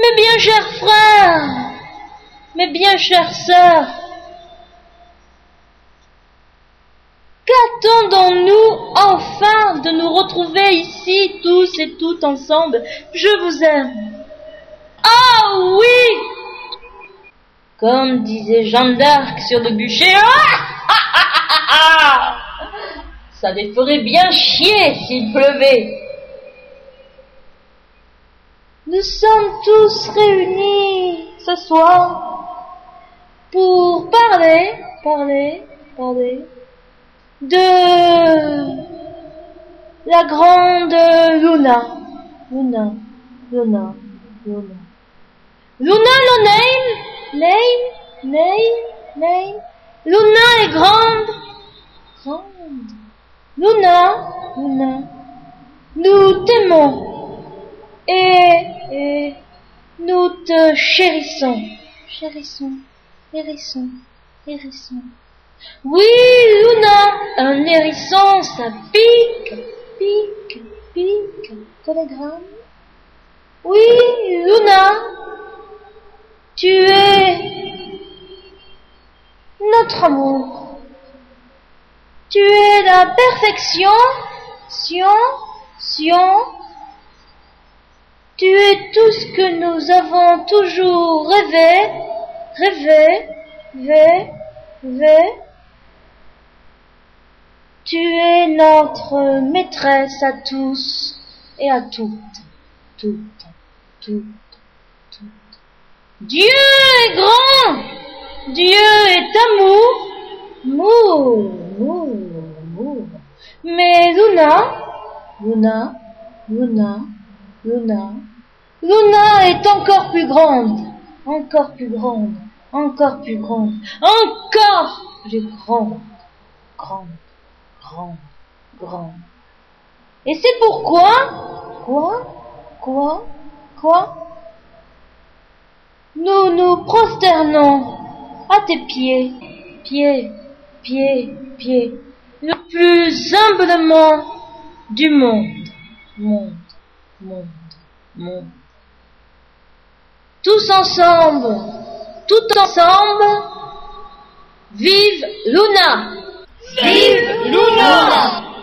Mes bien chers frères, mes bien chères sœurs, qu'attendons-nous enfin de nous retrouver ici tous et toutes ensemble? Je vous aime. Ah oui! Comme disait Jeanne d'Arc sur le bûcher. Ah! Ça les ferait bien chier s'il pleuvait. Nous sommes tous réunis ce soir pour parler, parler, parler de la grande Luna. Luna, Luna, Luna. Luna, no name, name, name, name. Luna est grande, grande. Luna, Luna. Nous t'aimons et, et nous te chérissons, chérissons, hérissons, hérissons. Oui, Luna, un hérisson, ça pique, pique, pique, télégramme. Oui, Luna, tu es notre amour. Tu es la perfection, sion, sion. Tu es tout ce que nous avons toujours rêvé, rêvé, rêvé, rêvé. Tu es notre maîtresse à tous et à toutes, toutes, toutes, toutes. Dieu est grand, Dieu est amour, amour, amour, amour. Mais Luna, Luna, Luna, Luna, Luna est encore plus grande, encore plus grande, encore plus grande, encore plus grande, grande. Grand, grand. Et c'est pourquoi, quoi, quoi, quoi, nous nous prosternons à tes pieds, pieds, pieds, pieds, le plus humblement du monde, monde, Tous ensemble, tout ensemble, vive Luna! Vive Luna